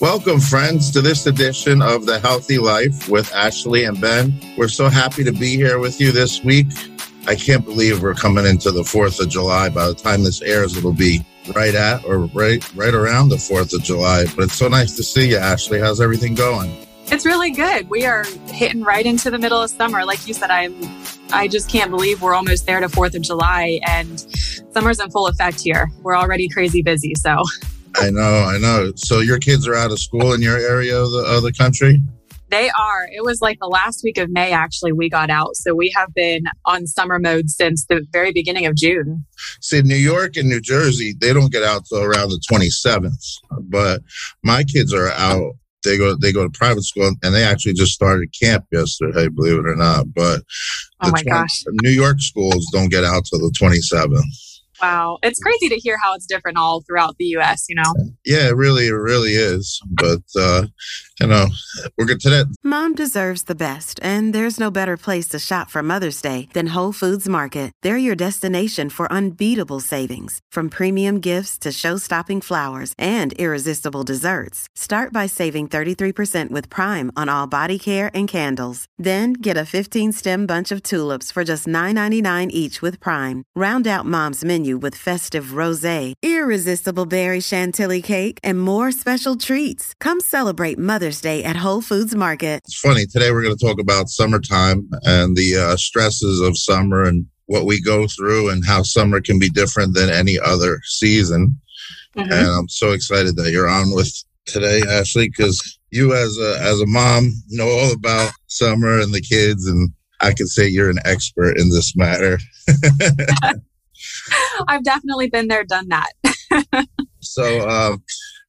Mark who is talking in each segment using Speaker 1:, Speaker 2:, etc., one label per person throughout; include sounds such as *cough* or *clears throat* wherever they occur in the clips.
Speaker 1: Welcome, friends, to this edition of The Healthi Life with Ashley and Ben. We're so happy to be here with you this week. I can't believe we're coming into the 4th of July. By the time this airs, it'll be right at or right right around the 4th of July. But it's so nice to see you, Ashley. How's everything going?
Speaker 2: It's really good. We are hitting right into the middle of summer. Like you said, I'm I just can't believe we're almost there to 4th of July and summer's in full effect here. We're already crazy busy, so
Speaker 1: I know, I know. So your kids are out of school in your area of the, of the country?
Speaker 2: They are. It was like the last week of May, actually, we got out. So we have been on summer mode since the very beginning of June.
Speaker 1: See, New York and New Jersey, they don't get out till around the 27th. But my kids are out. They go they go to private school and they actually just started camp yesterday, believe it or not. But
Speaker 2: oh my 20, gosh.
Speaker 1: New York schools don't get out till the 27th.
Speaker 2: Wow. It's crazy to hear how it's different all throughout the US, you know?
Speaker 1: Yeah, it really, it really is. But, uh, you know, we're good to that.
Speaker 3: Mom deserves the best, and there's no better place to shop for Mother's Day than Whole Foods Market. They're your destination for unbeatable savings, from premium gifts to show-stopping flowers and irresistible desserts. Start by saving 33% with Prime on all body care and candles. Then get a 15-stem bunch of tulips for just $9.99 each with Prime. Round out Mom's menu with festive rosé, irresistible berry chantilly cake, and more special treats. Come celebrate Mother's Mother's Day at Whole Foods Market.
Speaker 1: It's funny. Today we're going to talk about summertime and the uh, stresses of summer and what we go through and how summer can be different than any other season. Mm-hmm. And I'm so excited that you're on with today, Ashley, because you as a as a mom know all about summer and the kids, and I can say you're an expert in this matter. *laughs* *laughs*
Speaker 2: I've definitely been there, done that. *laughs*
Speaker 1: so, uh,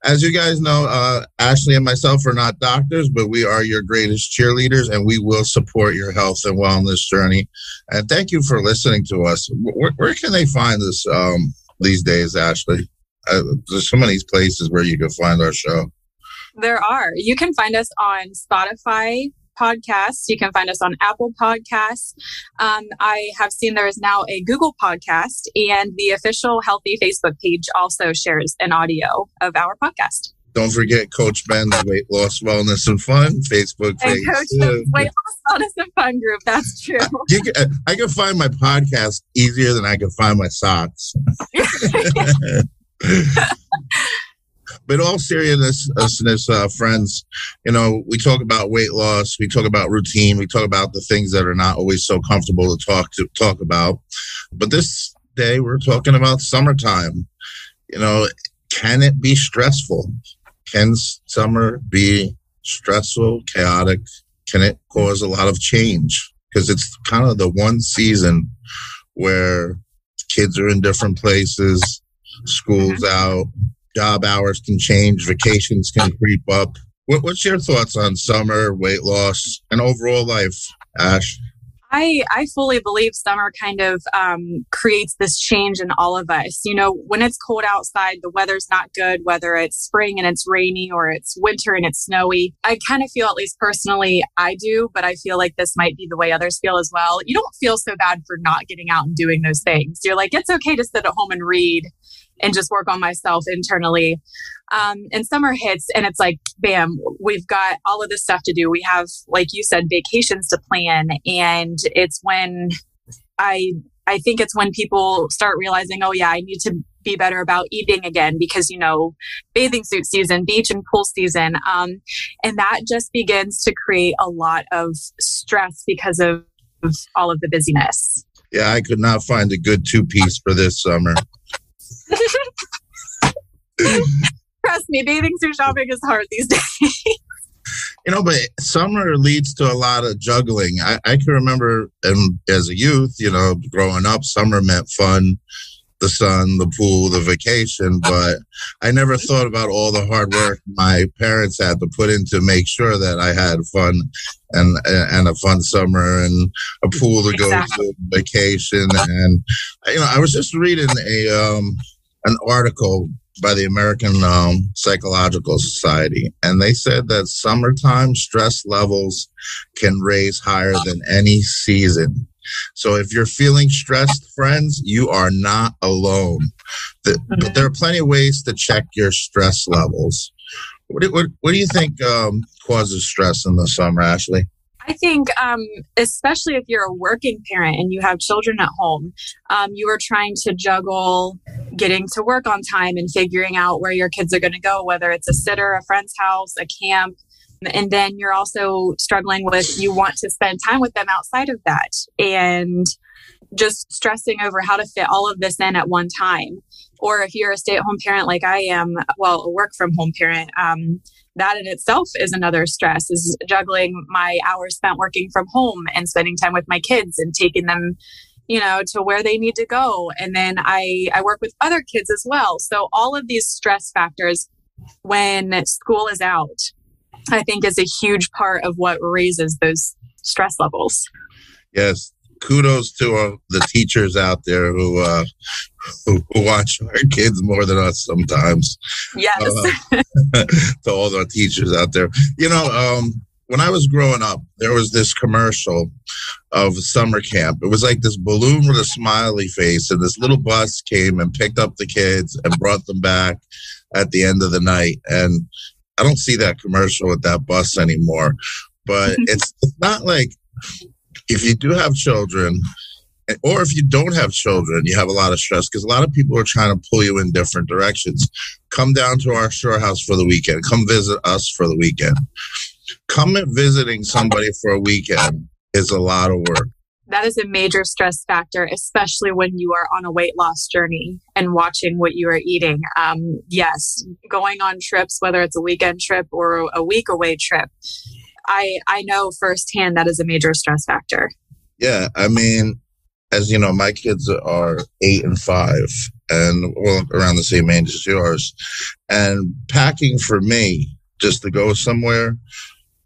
Speaker 1: as you guys know, uh, Ashley and myself are not doctors, but we are your greatest cheerleaders and we will support your health and wellness journey. And thank you for listening to us. Where, where can they find us um, these days, Ashley? Uh, there's so many places where you can find our show.
Speaker 2: There are. You can find us on Spotify, podcasts. You can find us on Apple Podcasts. Um, I have seen there is now a Google podcast, and the official Healthi Facebook page also shares an audio of our podcast.
Speaker 1: Don't forget Coach Ben's Weight Loss, Wellness, and Fun Facebook page.
Speaker 2: Coach Ben's Weight Loss, Wellness, and Fun group. That's true. *laughs*
Speaker 1: Can, uh, I can find my podcast easier than I can find my socks. *laughs* *laughs* but all seriousness, uh, friends, you know, we talk about weight loss, we talk about routine, we talk about the things that are not always so comfortable to talk to talk about. But this day, we're talking about summertime. You know, can it be stressful? Can summer be stressful, chaotic? Can it cause a lot of change? Because it's kind of the one season where kids are in different places, school's out, job hours can change, vacations can creep up. What, what's your thoughts on summer, weight loss, and overall life, Ash?
Speaker 2: I, I fully believe summer kind of um, creates this change in all of us. You know, when it's cold outside, the weather's not good, whether it's spring and it's rainy or it's winter and it's snowy. I kind of feel, at least personally, I do, but I feel like this might be the way others feel as well. You don't feel so bad for not getting out and doing those things. You're like, it's okay to sit at home and read and just work on myself internally. Um, and summer hits and it's like, bam, we've got all of this stuff to do. We have, like you said, vacations to plan. And it's when I, I think it's when people start realizing, oh yeah, I need to be better about eating again because, you know, bathing suit season, beach and pool season. Um, and that just begins to create a lot of stress because of all of the busyness.
Speaker 1: Yeah, I could not find a good two piece for this summer. *laughs*
Speaker 2: Trust me, bathing suit shopping is hard these days. *laughs*
Speaker 1: you know, but summer leads to a lot of juggling. I, I can remember and as a youth, you know, growing up, summer meant fun, the sun, the pool, the vacation, but I never thought about all the hard work my parents had to put in to make sure that I had fun and and a fun summer and a pool to go exactly. to vacation and you know I was just reading a um an article by the American um, Psychological Society, and they said that summertime stress levels can raise higher than any season. So if you're feeling stressed, friends, you are not alone. The, but there are plenty of ways to check your stress levels. What do, what, what do you think um, causes stress in the summer, Ashley?
Speaker 2: I think, um, especially if you're a working parent and you have children at home, um, you are trying to juggle getting to work on time and figuring out where your kids are going to go, whether it's a sitter, a friend's house, a camp. And then you're also struggling with you want to spend time with them outside of that. And just stressing over how to fit all of this in at one time. Or if you're a stay at home parent like I am, well, a work from home parent, um, that in itself is another stress is juggling my hours spent working from home and spending time with my kids and taking them you know to where they need to go. And then i i work with other kids as well. So all of these stress factors when school is out i think is a huge part of what raises those stress levels.
Speaker 1: Yes kudos to uh, the teachers out there who, uh, who, who watch our *laughs* kids more than us sometimes.
Speaker 2: Yes.
Speaker 1: Uh, *laughs* to all the teachers out there, you know, um, when I was growing up, there was this commercial of summer camp. It was like this balloon with a smiley face, and this little bus came and picked up the kids and brought them back at the end of the night. And I don't see that commercial with that bus anymore. But *laughs* it's, it's not like if you do have children, or if you don't have children, you have a lot of stress because a lot of people are trying to pull you in different directions. Come down to our shore house for the weekend. Come visit us for the weekend. Come visiting somebody for a weekend is a lot of work.
Speaker 2: That is a major stress factor, especially when you are on a weight loss journey and watching what you are eating. Um, yes, going on trips, whether it's a weekend trip or a week away trip, I I know firsthand that is a major stress factor.
Speaker 1: Yeah, I mean, as you know, my kids are eight and five, and well, around the same age as yours. And packing for me, just to go somewhere,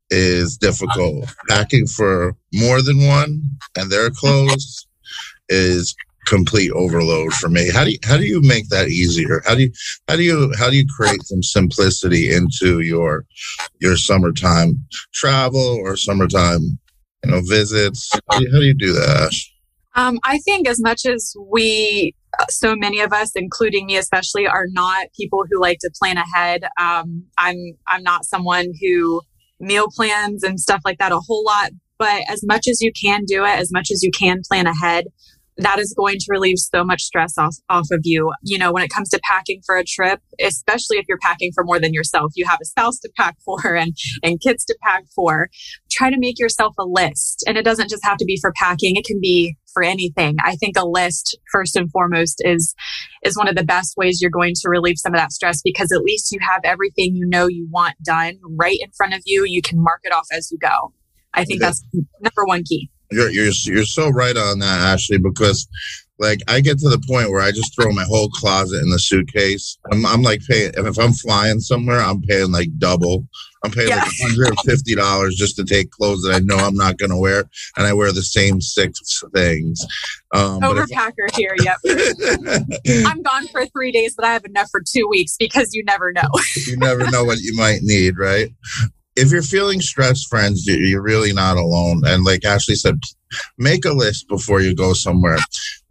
Speaker 1: is difficult. Packing for more than one and their clothes is complete overload for me. How do you, how do you make that easier? How do you how do you how do you create some simplicity into your your summertime travel or summertime you know visits? How do you, how do, you do that?
Speaker 2: Um, I think as much as we, so many of us, including me especially, are not people who like to plan ahead. Um, I'm I'm not someone who meal plans and stuff like that a whole lot. But as much as you can do it, as much as you can plan ahead, that is going to relieve so much stress off, off of you. You know, when it comes to packing for a trip, especially if you're packing for more than yourself, you have a spouse to pack *laughs* for and, and kids to pack for. Try to make yourself a list. And it doesn't just have to be for packing. It can be for anything. I think a list first and foremost is, is one of the best ways you're going to relieve some of that stress because at least you have everything you know you want done right in front of you. You can mark it off as you go. I think that's number one key.
Speaker 1: You're you're you're so right on that, Ashley, because like I get to the point where I just throw my whole closet in the suitcase. I'm, I'm like paying if I'm flying somewhere, I'm paying like double. I'm paying yeah. like $150 just to take clothes that I know I'm not going to wear, and I wear the same six things.
Speaker 2: Um, Overpacker I, here, yep. *laughs* I'm gone for three days, but I have enough for two weeks because you never know.
Speaker 1: you never know what you might need, right? If you're feeling stressed, friends, you're really not alone. And like Ashley said, make a list before you go somewhere.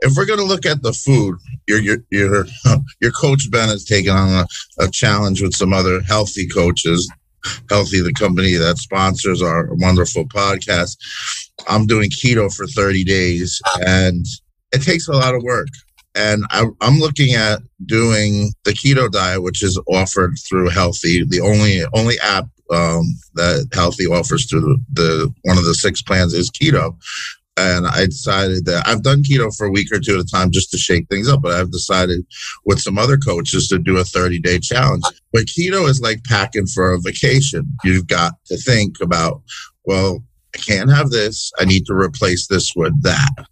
Speaker 1: If we're going to look at the food, your your your *laughs* your coach Ben has taken on a, a challenge with some other Healthi coaches. Healthi, the company that sponsors our wonderful podcast. I'm doing keto for 30 days, and it takes a lot of work and I, am looking at doing the keto diet, which is offered through Healthi, the only only app um, that Healthi offers through the, one of the six plans is keto. And I decided that I've done keto for a week or two at a time just to shake things up, but I've decided with some other coaches to do a 30 day challenge. But keto is like packing for a vacation. You've got to think about, well, I can't have this. I need to replace this with that.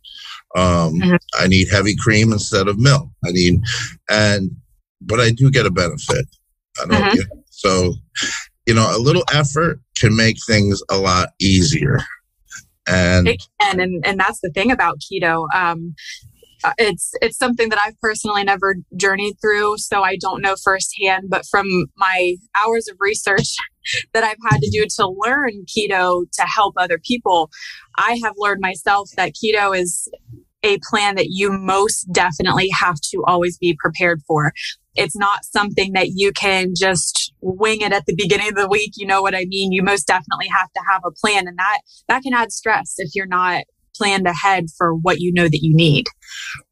Speaker 1: Um, mm-hmm. I need heavy cream instead of milk. I need, and, but I do get a benefit. I don't, mm-hmm. you know, so you know, a little effort can make things a lot easier. And
Speaker 2: it can, and, and that's the thing about keto. Um, uh, it's it's something that I've personally never journeyed through, so I don't know firsthand. But from my hours of research *laughs* that I've had to do to learn keto to help other people, I have learned myself that keto is a plan that you most definitely have to always be prepared for. It's not something that you can just wing it at the beginning of the week. You know what I mean? You most definitely have to have a plan and that, that can add stress if you're not planned ahead for what you know that you need.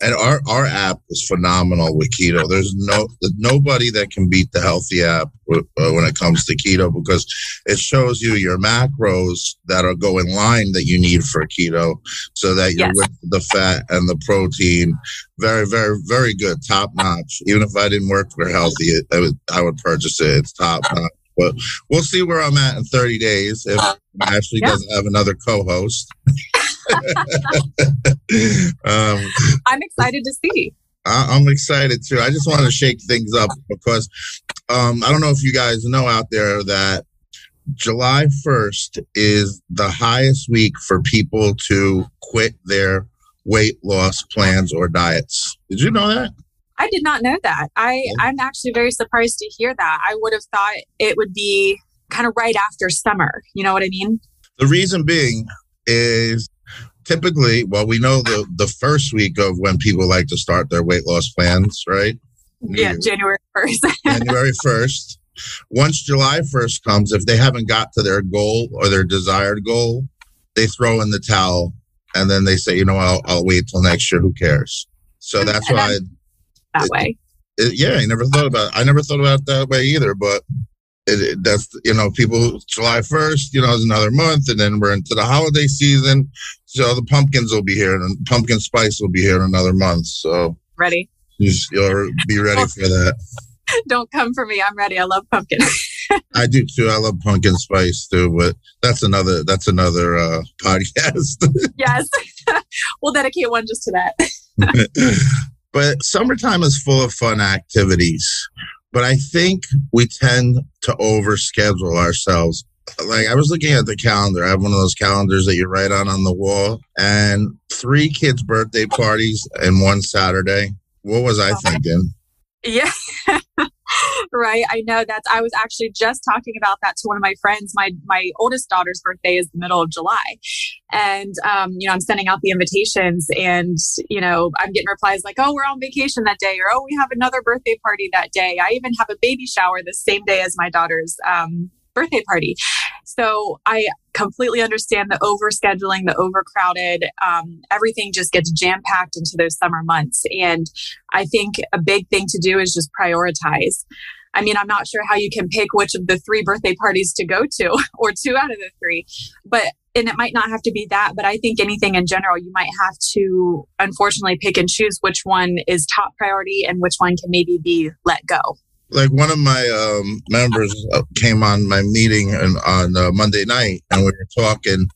Speaker 1: And our, our app is phenomenal with keto. There's no nobody that can beat the Healthi app uh, when it comes to keto because it shows you your macros that are go in line that you need for keto, so that you're yes. with the fat and the protein. Very, very, very good, top notch. Even if I didn't work for Healthi, I would, I would purchase it. It's top notch. But we'll see where I'm at in 30 days if Ashley yeah. doesn't have another co-host. *laughs*
Speaker 2: um, I'm excited to see.
Speaker 1: I, am excited too. I just want to shake things up because um, I don't know if you guys know out there that July 1st is the highest week for people to quit their weight loss plans or diets. Did you know that?
Speaker 2: I did not know that. I, I'm actually very surprised to hear that. I would have thought it would be kind of right after summer. You know what I mean?
Speaker 1: The reason being is typically, well, we know the the first week of when people like to start their weight loss plans, right?
Speaker 2: Yeah, January first. *laughs*
Speaker 1: January first. Once July first comes, if they haven't got to their goal or their desired goal, they throw in the towel and then they say, you know, I'll, I'll wait till next year. Who cares? So that's why
Speaker 2: that it, way.
Speaker 1: It, yeah, I never thought about. It. I never thought about it that way either. But it, that's you know people July first, you know, is another month, and then we're into the holiday season. So the pumpkins will be here, and pumpkin spice will be here in another month. So
Speaker 2: ready.
Speaker 1: You'll be ready for that. *laughs*
Speaker 2: Don't come for me. I'm ready. I love pumpkin. *laughs*
Speaker 1: I do too. I love pumpkin spice too, but that's another that's another uh, *laughs* podcast.
Speaker 2: yes, we'll dedicate one just to that.
Speaker 1: but summertime is full of fun activities. But I think we tend to overschedule ourselves. Like I was looking at the calendar. I have one of those calendars that you write on on the wall, and three kids' birthday parties and one Saturday. What was I uh, thinking?
Speaker 2: Yeah. *laughs* *laughs* right. I know that's, I was actually just talking about that to one of my friends. My, my oldest daughter's birthday is the middle of July. And, um, you know, I'm sending out the invitations and, you know, I'm getting replies like, oh, we're on vacation that day, or oh, we have another birthday party that day. I even have a baby shower the same day as my daughter's, um, birthday party. So I completely understand the overscheduling, the overcrowded. Um, everything just gets jam packed into those summer months. And I think a big thing to do is just prioritize. I mean, I'm not sure how you can pick which of the three birthday parties to go to *laughs* or two out of the three, but and it might not have to be that, but I think anything in general, you might have to unfortunately pick and choose which one is top priority and which one can maybe be let go
Speaker 1: like one of my um, members uh, came on my meeting and, on uh, Monday night, and we were talking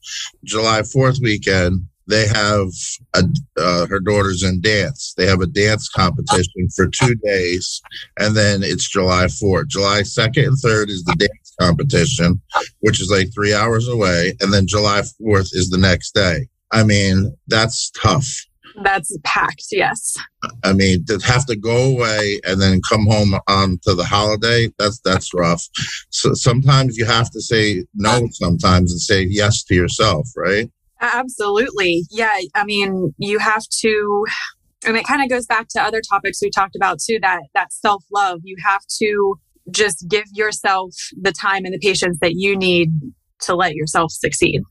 Speaker 1: July Fourth weekend. They have a, uh, her daughter's in dance. They have a dance competition for two days, and then it's July Fourth. July second and third is the dance competition, which is like three hours away, and then July Fourth is the next day. I mean, that's tough.
Speaker 2: That's packed, yes.
Speaker 1: I mean, to have to go away and then come home on to the holiday, that's that's rough. So sometimes you have to say no sometimes and say yes to yourself, right?
Speaker 2: Absolutely. Yeah. I mean, you have to and it kind of goes back to other topics we talked about too, that that self-love. You have to just give yourself the time and the patience that you need to let yourself succeed.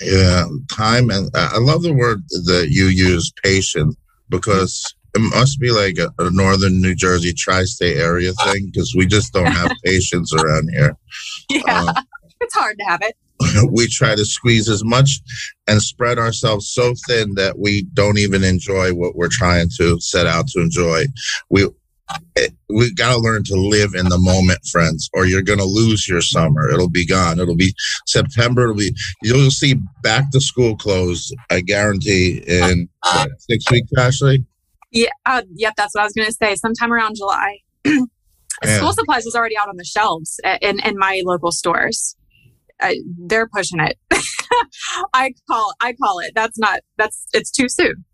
Speaker 1: Yeah, time and I love the word that you use, patient, because it must be like a, a northern New Jersey tri-state area thing because we just don't have *laughs* patience around here.
Speaker 2: Yeah, uh, it's hard to have it. *laughs*
Speaker 1: We try to squeeze as much and spread ourselves so thin that we don't even enjoy what we're trying to set out to enjoy. We we got to learn to live in the moment, friends, or you're going to lose your summer. It'll be gone. It'll be September. It'll be, you'll see back to school clothes, I guarantee, in what, six weeks, Ashley?
Speaker 2: Yeah. Uh, yep. That's what I was going to say. Sometime around July. *clears throat* School supplies is already out on the shelves in, in my local stores. Uh, they're pushing it. *laughs* I call I call it. That's not that's it's too soon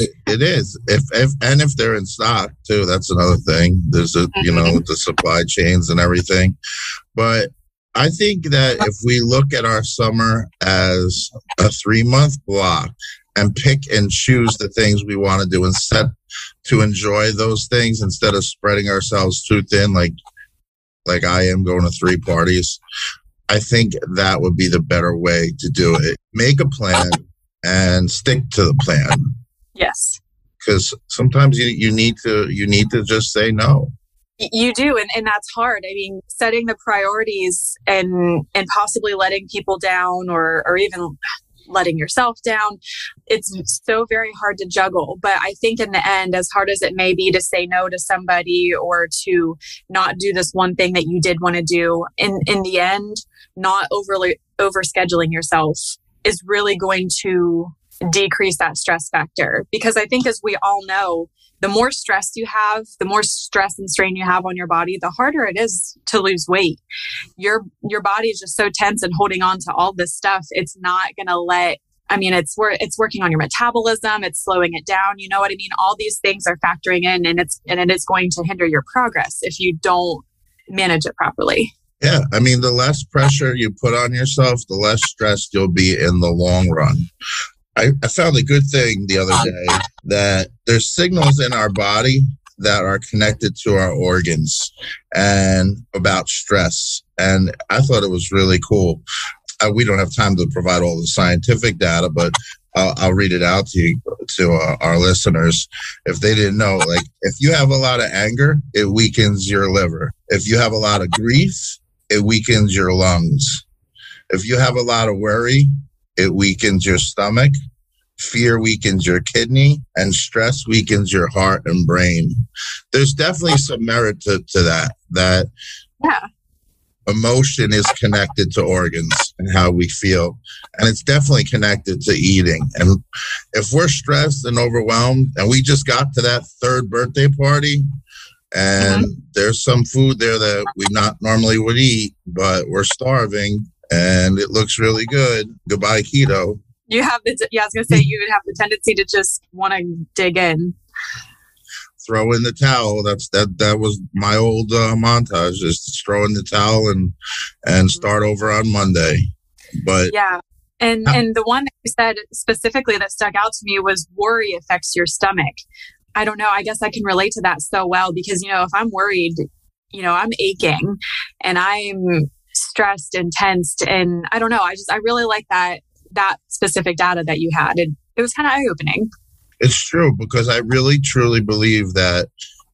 Speaker 1: it, it is. If, if and if they're in stock too, that's another thing. There's a you know mm-hmm. the supply chains and everything, but I think that if we look at our summer as a three month block and pick and choose the things we want to do and set to enjoy those things instead of spreading ourselves too thin like like I am going to three parties. I think that would be the better way to do it. Make a plan and stick to the plan.
Speaker 2: Yes.
Speaker 1: Because sometimes you, you need to you need to just say no.
Speaker 2: You do, and, and that's hard. I mean, setting the priorities and and possibly letting people down or or even letting yourself down. It's so very hard to juggle. But I think in the end, as hard as it may be to say no to somebody or to not do this one thing that you did want to do, in, in the end, not overly over scheduling yourself is really going to decrease that stress factor. Because I think, as we all know, the more stress you have, the more stress and strain you have on your body, the harder it is to lose weight. Your your body is just so tense and holding on to all this stuff. It's not going to let I mean, it's it's working on your metabolism. It's slowing it down. You know what I mean? All these things are factoring in, and it's and it is going to hinder your progress if you don't manage it properly.
Speaker 1: Yeah, I mean, the less pressure you put on yourself, the less stressed you'll be in the long run. I, I found a good thing the other day that there's signals in our body that are connected to our organs and about stress. And I thought it was really cool. Uh, we don't have time to provide all the scientific data, but I'll, I'll read it out to you, to uh, our listeners if they didn't know. Like, if you have a lot of anger, it weakens your liver. If you have a lot of grief, it weakens your lungs. If you have a lot of worry, it weakens your stomach. Fear weakens your kidney and stress weakens your heart and brain. There's definitely some merit to, to that, that
Speaker 2: yeah.
Speaker 1: emotion is connected to organs and how we feel. And it's definitely connected to eating. And if we're stressed and overwhelmed and we just got to that third birthday party, and mm-hmm. there's some food there that we not normally would eat, but we're starving and it looks really good. Goodbye, keto.
Speaker 2: You have the, yeah, I was going to say you would have the tendency to just want to dig in.
Speaker 1: Throw in the towel. That's that. That was my old uh, montage. Just throw in the towel and and start over on Monday. But
Speaker 2: yeah, and and the one that you said specifically that stuck out to me was worry affects your stomach. I don't know. I guess I can relate to that so well because you know if I'm worried, you know I'm aching, and I'm stressed and tensed and I don't know. I just I really like that that specific data that you had. It it was kind of eye opening.
Speaker 1: It's true because I really truly believe that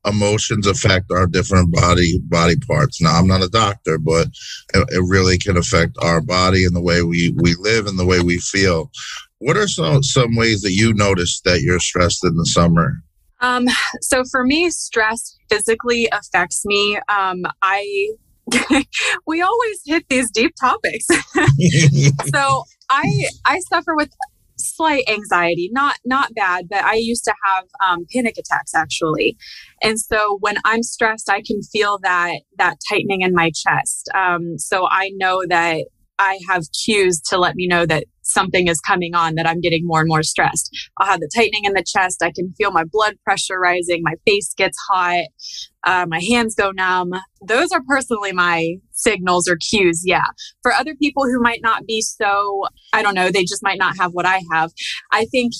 Speaker 1: emotions affect our different body body parts. Now I'm not a doctor, but it, it really can affect our body and the way we we live and the way we feel. What are some some ways that you notice that you're stressed in the summer?
Speaker 2: Um, so for me, stress physically affects me. Um, I *laughs* we always hit these deep topics. *laughs* so I I suffer with slight anxiety, not not bad, but I used to have um, panic attacks actually, and so when I'm stressed, I can feel that that tightening in my chest. Um, so I know that I have cues to let me know that something is coming on that I'm getting more and more stressed. I'll have the tightening in the chest. I can feel my blood pressure rising. My face gets hot. Uh, my hands go numb. Those are personally my signals or cues. Yeah. For other people who might not be so, I don't know, they just might not have what I have. I think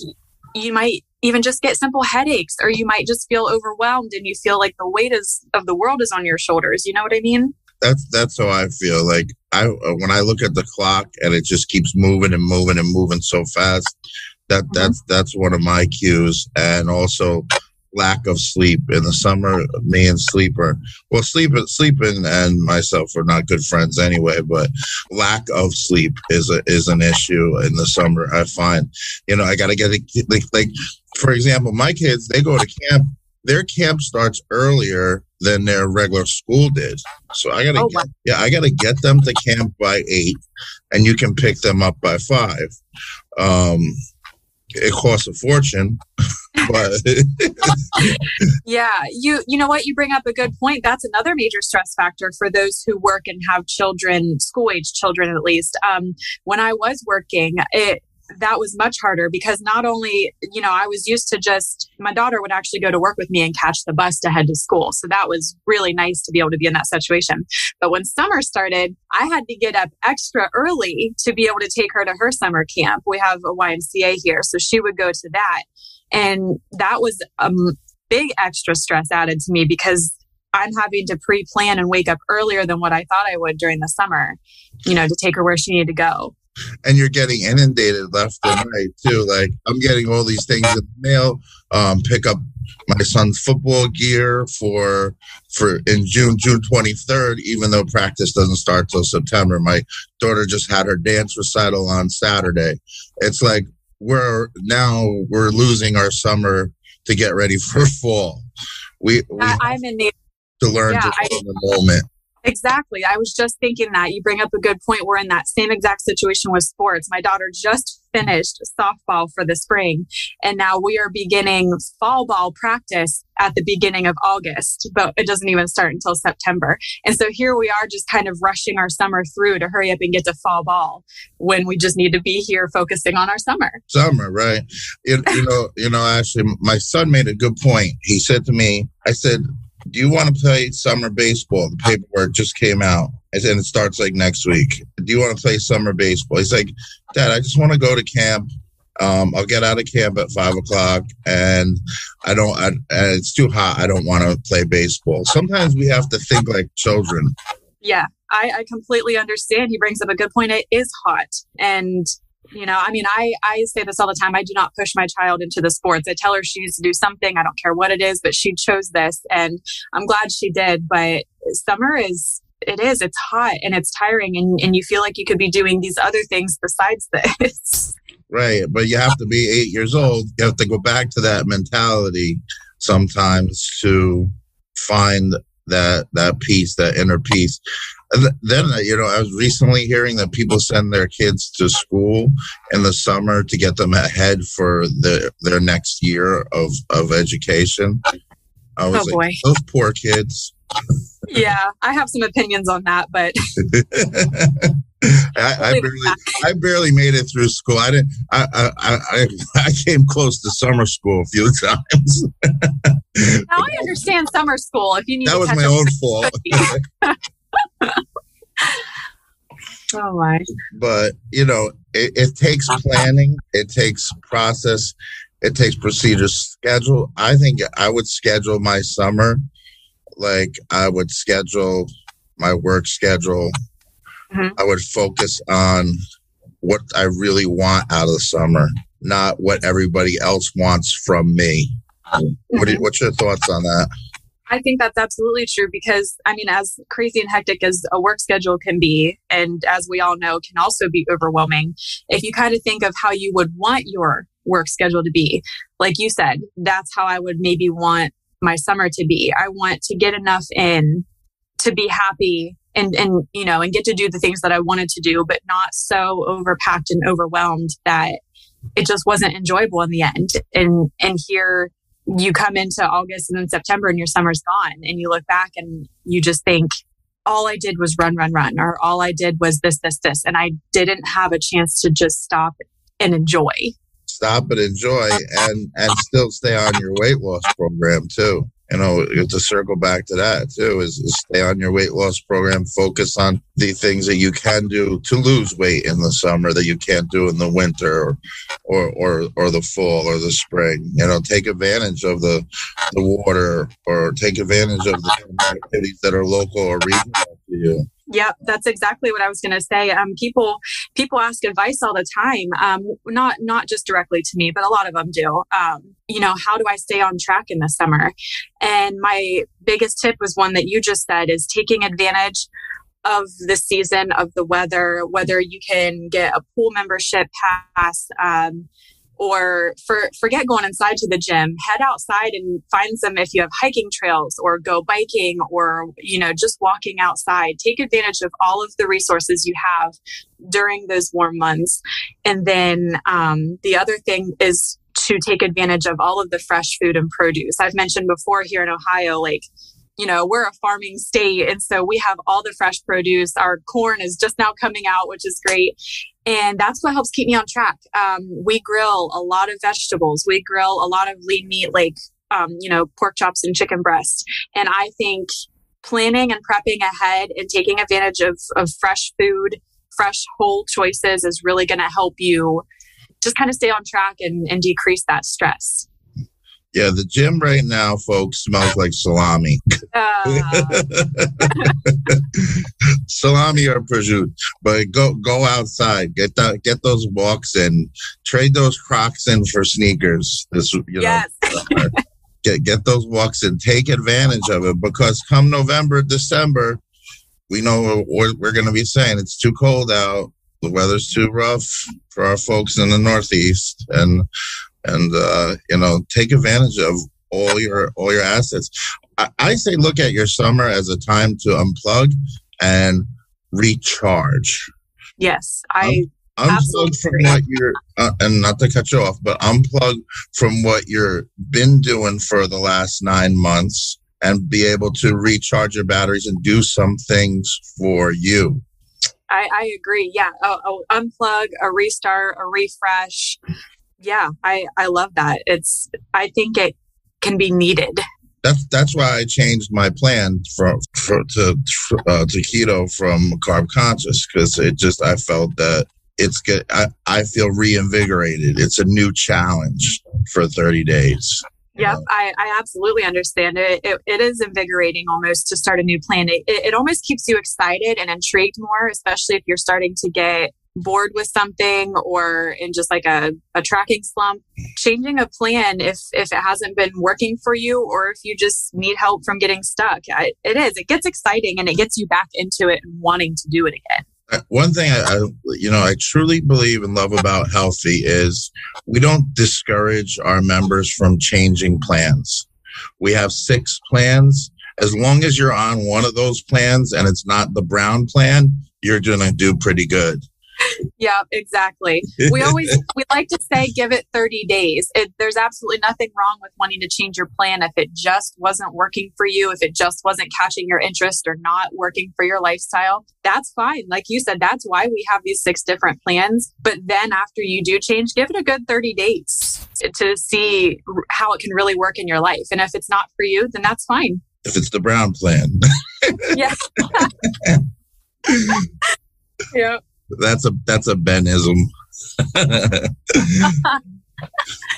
Speaker 2: you might even just get simple headaches or you might just feel overwhelmed and you feel like the weight is of the world is on your shoulders. You know what I mean?
Speaker 1: That's that's how I feel. Like I when I look at the clock and it just keeps moving and moving and moving so fast. That mm-hmm. that's that's one of my cues, and also lack of sleep in the summer. Me and sleeper, well, sleep sleeping and myself are not good friends anyway. But lack of sleep is a is an issue in the summer. I find, you know, I got to get it like, like for example, my kids they go to camp their camp starts earlier than their regular school did. So I gotta, oh, get, wow. yeah, I gotta get them to camp by eight, and you can pick them up by five. Um, it costs a fortune, *laughs* but *laughs*
Speaker 2: yeah, you you know what? You bring up a good point. That's another major stress factor for those who work and have children, school age children at least. Um, when I was working, it that was much harder because not only, you know, I was used to just, my daughter would actually go to work with me and catch the bus to head to school. So that was really nice to be able to be in that situation. But when summer started, I had to get up extra early to be able to take her to her summer camp. We have a YMCA here. So she would go to that. And that was a big extra stress added to me because I'm having to pre plan and wake up earlier than what I thought I would during the summer, you know, to take her where she needed to go
Speaker 1: and you're getting inundated left and right too. Like I'm getting all these things in the mail. Um, pick up my son's football gear for for in June, June 23rd. Even though practice doesn't start till September, my daughter just had her dance recital on Saturday. It's like we're now we're losing our summer to get ready for *laughs* fall. We, we
Speaker 2: I'm in the
Speaker 1: to learn yeah, to I, the moment.
Speaker 2: Exactly. I was just thinking that. You bring up a good point. We're in that same exact situation with sports. My daughter just finished softball for the spring, and now we are beginning fall ball practice at the beginning of August, but it doesn't even start until September. And so here we are just kind of rushing our summer through to hurry up and get to fall ball when we just need to be here focusing on our summer.
Speaker 1: Summer, right. You, know, you know, actually my son made a good point. He said to me, I said, do you want to play summer baseball? The paperwork just came out. I said, it starts like next week. Do you want to play summer baseball? He's like, Dad, I just want to go to camp. Um, I'll get out of camp at five o'clock, and I don't. I, it's too hot. I don't want to play baseball. Sometimes we have to think like children.
Speaker 2: Yeah, I, I completely understand. He brings up a good point. It is hot, and you know, I mean, I, I say this all the time. I do not push my child into the sports. I tell her she needs to do something. I don't care what it is, but she chose this and I'm glad she did. But summer is, it is, it's hot and it's tiring and, and you feel like you could be doing these other things besides this.
Speaker 1: Right. But you have to be eight years old. You have to go back to that mentality sometimes to find that, that peace, that inner peace then uh, you know i was recently hearing that people send their kids to school in the summer to get them ahead for the, their next year of, of education i was oh, like boy. those poor kids *laughs*
Speaker 2: yeah i have some opinions on that but *laughs*
Speaker 1: I, I, barely, I barely made it through school. I didn't. I, I, I, I came close to summer school a few *laughs* times.
Speaker 2: now I understand summer school. If you need
Speaker 1: that was my own fault. *laughs*
Speaker 2: oh my!
Speaker 1: But you know, it, it takes planning. It takes process. It takes procedure. Schedule. I think I would schedule my summer like I would schedule my work schedule. Mm-hmm. I would focus on what I really want out of the summer, not what everybody else wants from me. Mm-hmm. What you, what's your thoughts on that?
Speaker 2: I think that's absolutely true because, I mean, as crazy and hectic as a work schedule can be, and as we all know, can also be overwhelming, if you kind of think of how you would want your work schedule to be, like you said, that's how I would maybe want my summer to be. I want to get enough in to be happy and, and, you know, and get to do the things that I wanted to do, but not so overpacked and overwhelmed that it just wasn't enjoyable in the end. And, and here, you come into August and then September and your summer's gone and you look back and you just think, all I did was run, run, run, or all I did was this, this, this. And I didn't have a chance to just stop and enjoy.
Speaker 1: Stop and enjoy uh, and, and still stay on your weight loss program too you know, to circle back to that too, is, is, stay on your weight loss program, focus on the things that you can do to lose weight in the summer that you can't do in the winter or, or, or, or the fall or the spring. You know, take advantage of the, the water or take advantage of the activities that are local or regional to you.
Speaker 2: Yep, that's exactly what I was going to say. Um, people people ask advice all the time, um, not not just directly to me, but a lot of them do. Um, you know, how do I stay on track in the summer? And my biggest tip was one that you just said: is taking advantage of the season of the weather. Whether you can get a pool membership pass. Um, or for forget going inside to the gym head outside and find some if you have hiking trails or go biking or you know just walking outside. Take advantage of all of the resources you have during those warm months. And then um, the other thing is to take advantage of all of the fresh food and produce. I've mentioned before here in ohio like you know, we're a farming state. And so we have all the fresh produce. Our corn is just now coming out, which is great. And that's what helps keep me on track. Um, we grill a lot of vegetables. We grill a lot of lean meat, like, um, you know, pork chops and chicken breast. And I think planning and prepping ahead and taking advantage of, of fresh food, fresh whole choices is really going to help you just kind of stay on track and, and decrease that stress.
Speaker 1: Yeah, the gym right now, folks, smells like salami. Uh. *laughs* salami or prosciutto. But go go outside, get that, get those walks in, trade those Crocs in for sneakers. This, you know, yes. get get those walks in, take advantage of it because come November, December, we know what we're going to be saying. It's too cold out. The weather's too rough for our folks in the Northeast, and and uh, you know take advantage of all your all your assets. I, I say look at your summer as a time to unplug and recharge.
Speaker 2: Yes, I
Speaker 1: um, unplug from what you're uh, and not to cut you off, but unplug from what you're been doing for the last nine months and be able to recharge your batteries and do some things for you.
Speaker 2: I, I agree. Yeah. Unplug, a restart, a refresh yeah, I I love that. It's I think it can be needed.
Speaker 1: That's that's why I changed my plan from for, to uh, to keto from carb conscious because it just I felt that it's good. I, I feel reinvigorated. It's a new challenge for 30 days.
Speaker 2: Yep, I, I absolutely understand it. it. It is invigorating almost to start a new plan. It, it almost keeps you excited and intrigued more, especially if you're starting to get bored with something or in just like a, a tracking slump changing a plan if if it hasn't been working for you or if you just need help from getting stuck. I, it is. It gets exciting and it gets you back into it and wanting to do it again.
Speaker 1: Uh, one thing I, I, you know i truly believe and love about Healthi is we don't discourage our members from changing plans. We have six plans. As long as you're on one of those plans and it's not the brown plan you're going to do pretty good *laughs*
Speaker 2: yeah, exactly. We always we like to say give it 30 days. It, there's absolutely nothing wrong with wanting to change your plan if it just wasn't working for you, if it just wasn't catching your interest or not working for your lifestyle. That's fine. Like you said, that's why we have these six different plans. But then after you do change, give it a good 30 days to see how it can really work in your life. And if it's not for you, then that's fine.
Speaker 1: If it's the brown plan. *laughs*
Speaker 2: yeah. *laughs* yeah
Speaker 1: that's a that's a Benism. *laughs*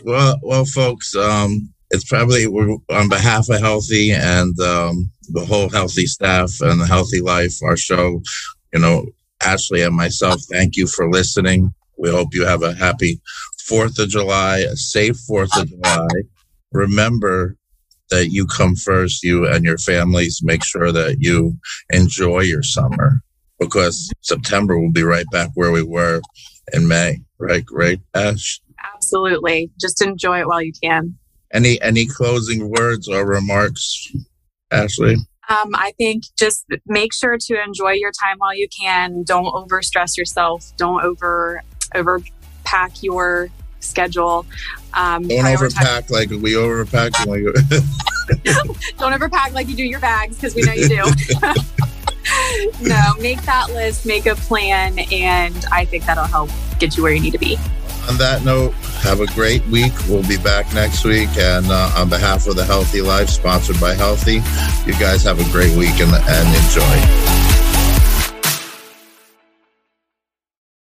Speaker 1: well, well, folks, um, it's probably we're on behalf of Healthi and um, the whole Healthi staff and the Healthi Life, our show. You know, Ashley and myself, thank you for listening. We hope you have a happy Fourth of July, a safe Fourth of July. Remember that you come first, you and your families. Make sure that you enjoy your summer because September will be right back where we were in May. Right, right, Ash?
Speaker 2: Absolutely. Just enjoy it while you can.
Speaker 1: Any any closing words or remarks, Ashley?
Speaker 2: Um, I think just make sure to enjoy your time while you can. Don't over stress yourself. Don't over over pack your schedule.
Speaker 1: Um, Don't overpack like we overpack. Like *laughs*
Speaker 2: Don't overpack like you do your bags because we know you do. *laughs* *laughs* no, make that list, make a plan, and I think that'll help get you where you need to be.
Speaker 1: On that note, have a great week. We'll be back next week. And uh, on behalf of the Healthi Life, sponsored by Healthi, you guys have a great week and, and enjoy.